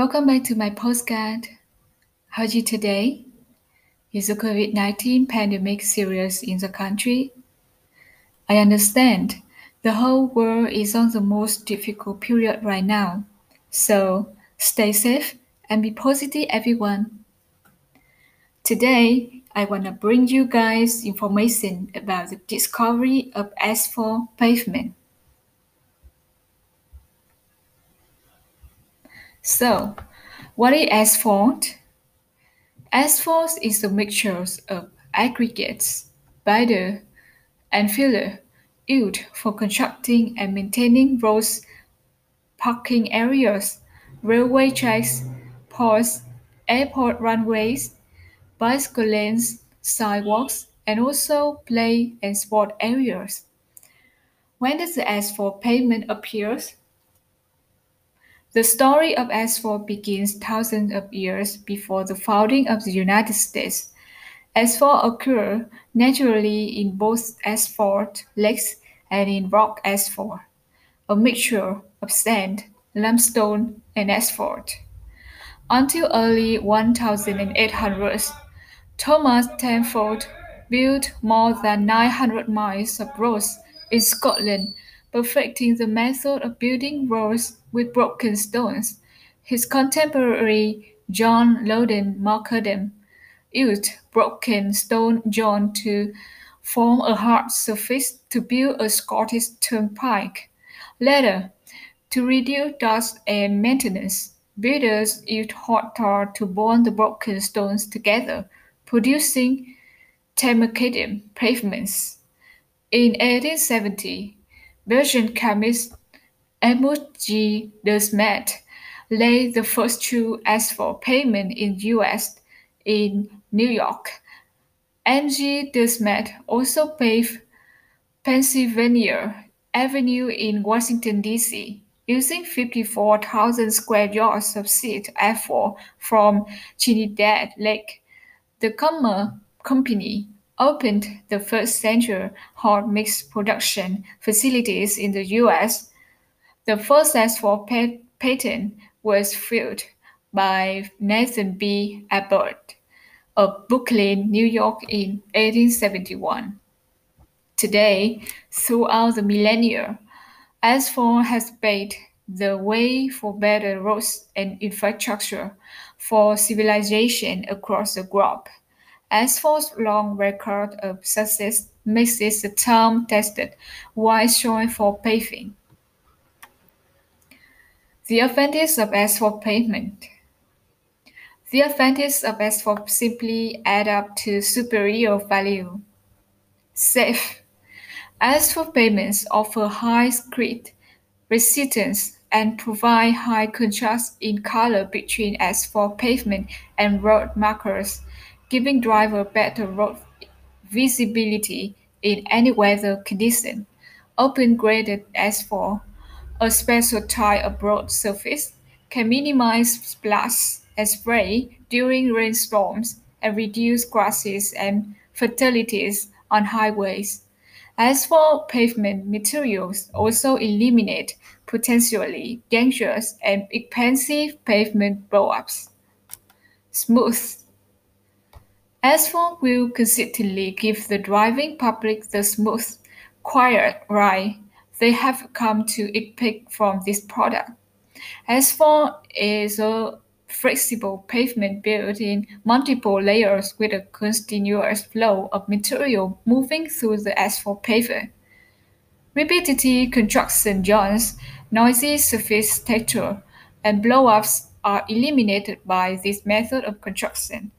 Welcome back to my postcard. How are you today? Is the COVID 19 pandemic serious in the country? I understand the whole world is on the most difficult period right now. So stay safe and be positive, everyone. Today, I want to bring you guys information about the discovery of asphalt pavement. So, what is asphalt? Asphalt is a mixture of aggregates, binder, and filler used for constructing and maintaining roads, parking areas, railway tracks, ports, airport runways, bicycle lanes, sidewalks, and also play and sport areas. When does the asphalt pavement appears? The story of asphalt begins thousands of years before the founding of the United States. Asphalt occurred naturally in both asphalt lakes and in rock asphalt, a mixture of sand, limestone, and asphalt. Until early 1800s, Thomas Telford built more than 900 miles of roads in Scotland perfecting the method of building roads with broken stones. His contemporary John Loudon McAdam used broken stone John to form a hard surface to build a Scottish turnpike. Later, to reduce dust and maintenance, builders used hot tar to bond the broken stones together, producing macadam pavements. In 1870, Belgian chemist G. Desmet laid the first true asphalt pavement in U.S. in New York. M.G. Desmet also paved Pennsylvania Avenue in Washington, D.C., using 54,000 square yards of sheet asphalt from Trinidad Lake. The Comer Company opened the first central hot mix production facilities in the U.S. The first asphalt patent was filed by Nathan B. Abbott of Brooklyn, New York in 1871. Today, throughout the millennia, asphalt has paved the way for better roads and infrastructure for civilization across the globe. Asphalt's long record of success makes it a term tested wide choice for paving. The advantage of asphalt pavement. The advantages of asphalt simply add up to superior value. Safe. Asphalt pavements offer high skid resistance and provide high contrast in color between asphalt pavement and road markers giving driver better road visibility in any weather condition. Open graded asphalt, a special type of road surface, can minimize splash and spray during rainstorms and reduce crashes and fatalities on highways. Asphalt pavement materials also eliminate potentially dangerous and expensive pavement blowups. Smooth Asphalt will consistently give the driving public the smooth, quiet ride they have come to expect from this product. Asphalt is a flexible pavement built in multiple layers with a continuous flow of material moving through the asphalt pavement. Repetitive construction joints, noisy surface texture, and blow-ups are eliminated by this method of construction.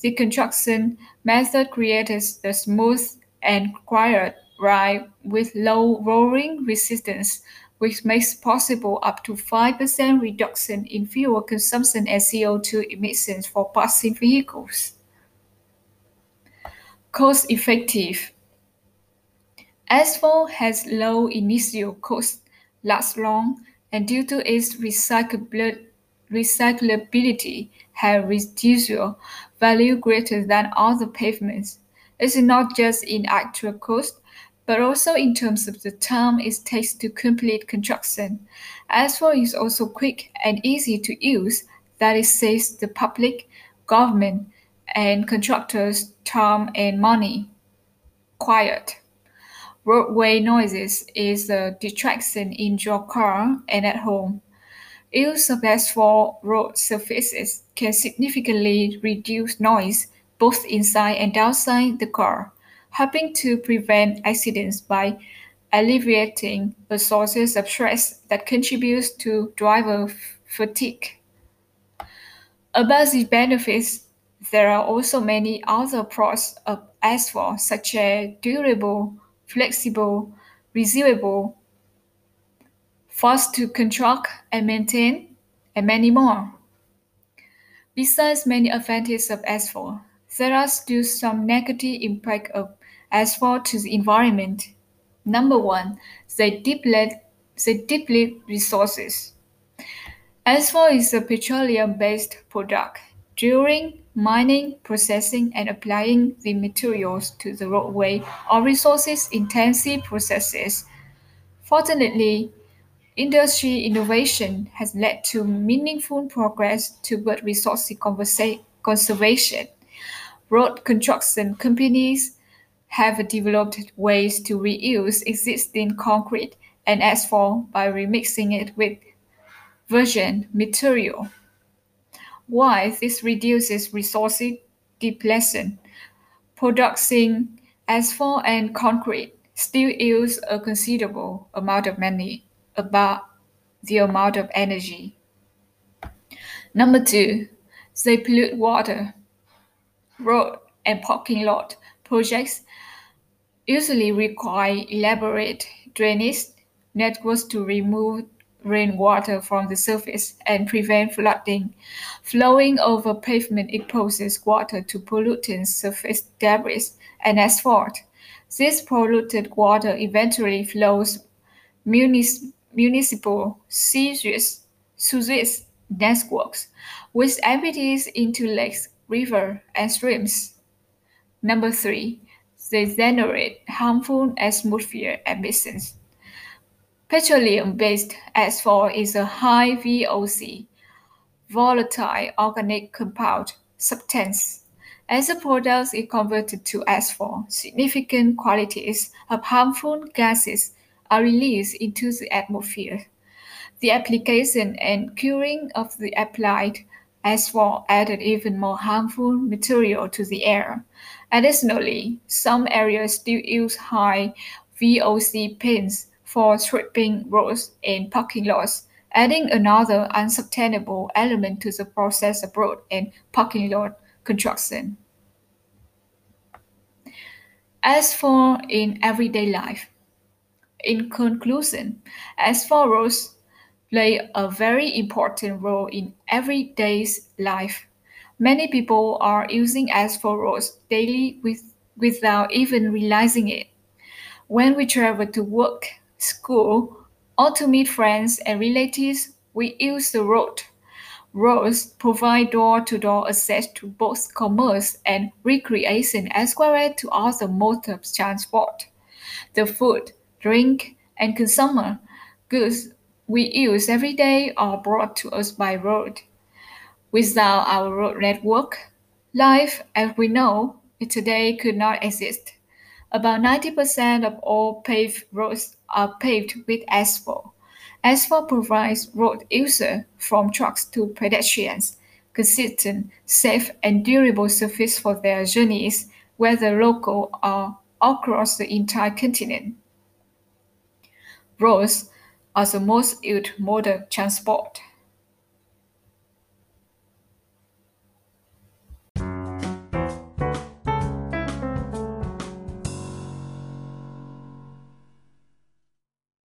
The construction method creates the smooth and quiet ride with low rolling resistance, which makes possible up to 5% reduction in fuel consumption and CO2 emissions for passing vehicles. Cost effective. Asphalt has low initial cost, lasts long, and due to its recyclability recyclability have residual value greater than other pavements. It's not just in actual cost, but also in terms of the time it takes to complete construction. Asphalt is also quick and easy to use, that it saves the public, government, and contractors time and money. Quiet. Roadway noises is a distraction in your car and at home. Use of asphalt road surfaces can significantly reduce noise both inside and outside the car, helping to prevent accidents by alleviating the sources of stress that contributes to driver fatigue. About the benefits, there are also many other pros of asphalt, such as durable, flexible, reusable, fast to construct and maintain, and many more. Besides many advantages of asphalt, there are still some negative impact of asphalt to the environment. Number one, they deplete, they deplete resources. Asphalt is a petroleum-based product. During mining, processing, and applying the materials to the roadway are resources-intensive processes. Fortunately, Industry innovation has led to meaningful progress toward resource conservation. Road construction companies have developed ways to reuse existing concrete and asphalt by remixing it with virgin material. While this reduces resource depletion, producing asphalt and concrete still use a considerable amount of money about the amount of energy. Number two, they pollute water. Road and parking lot projects usually require elaborate drainage networks to remove rainwater from the surface and prevent flooding. Flowing over pavement exposes water to pollutants, surface debris and asphalt. This polluted water eventually flows munis municipal sewage networks, which empties into lakes, rivers, and streams. Number three, they generate harmful atmosphere emissions. Petroleum-based asphalt is a high VOC, volatile organic compound substance. As the product is converted to asphalt, significant quantities of harmful gases are released into the atmosphere. The application and curing of the applied asphalt added even more harmful material to the air. Additionally, some areas still use high VOC paints for stripping roads and parking lots, adding another unsustainable element to the process of road and parking lot construction. As for in everyday life, in conclusion, asphalt roads play a very important role in everyday life. Many people are using asphalt roads daily with, without even realizing it. When we travel to work, school, or to meet friends and relatives, we use the road. Roads provide door-to-door access to both commerce and recreation as well as to other modes of transport. The food, drink, and consumer goods we use every day are brought to us by road. Without our road network, life as we know it today could not exist. About 90% of all paved roads are paved with asphalt. Asphalt provides road users, from trucks to pedestrians, consistent, safe, and durable surface for their journeys, whether local or across the entire continent. Roads are the most used mode of transport.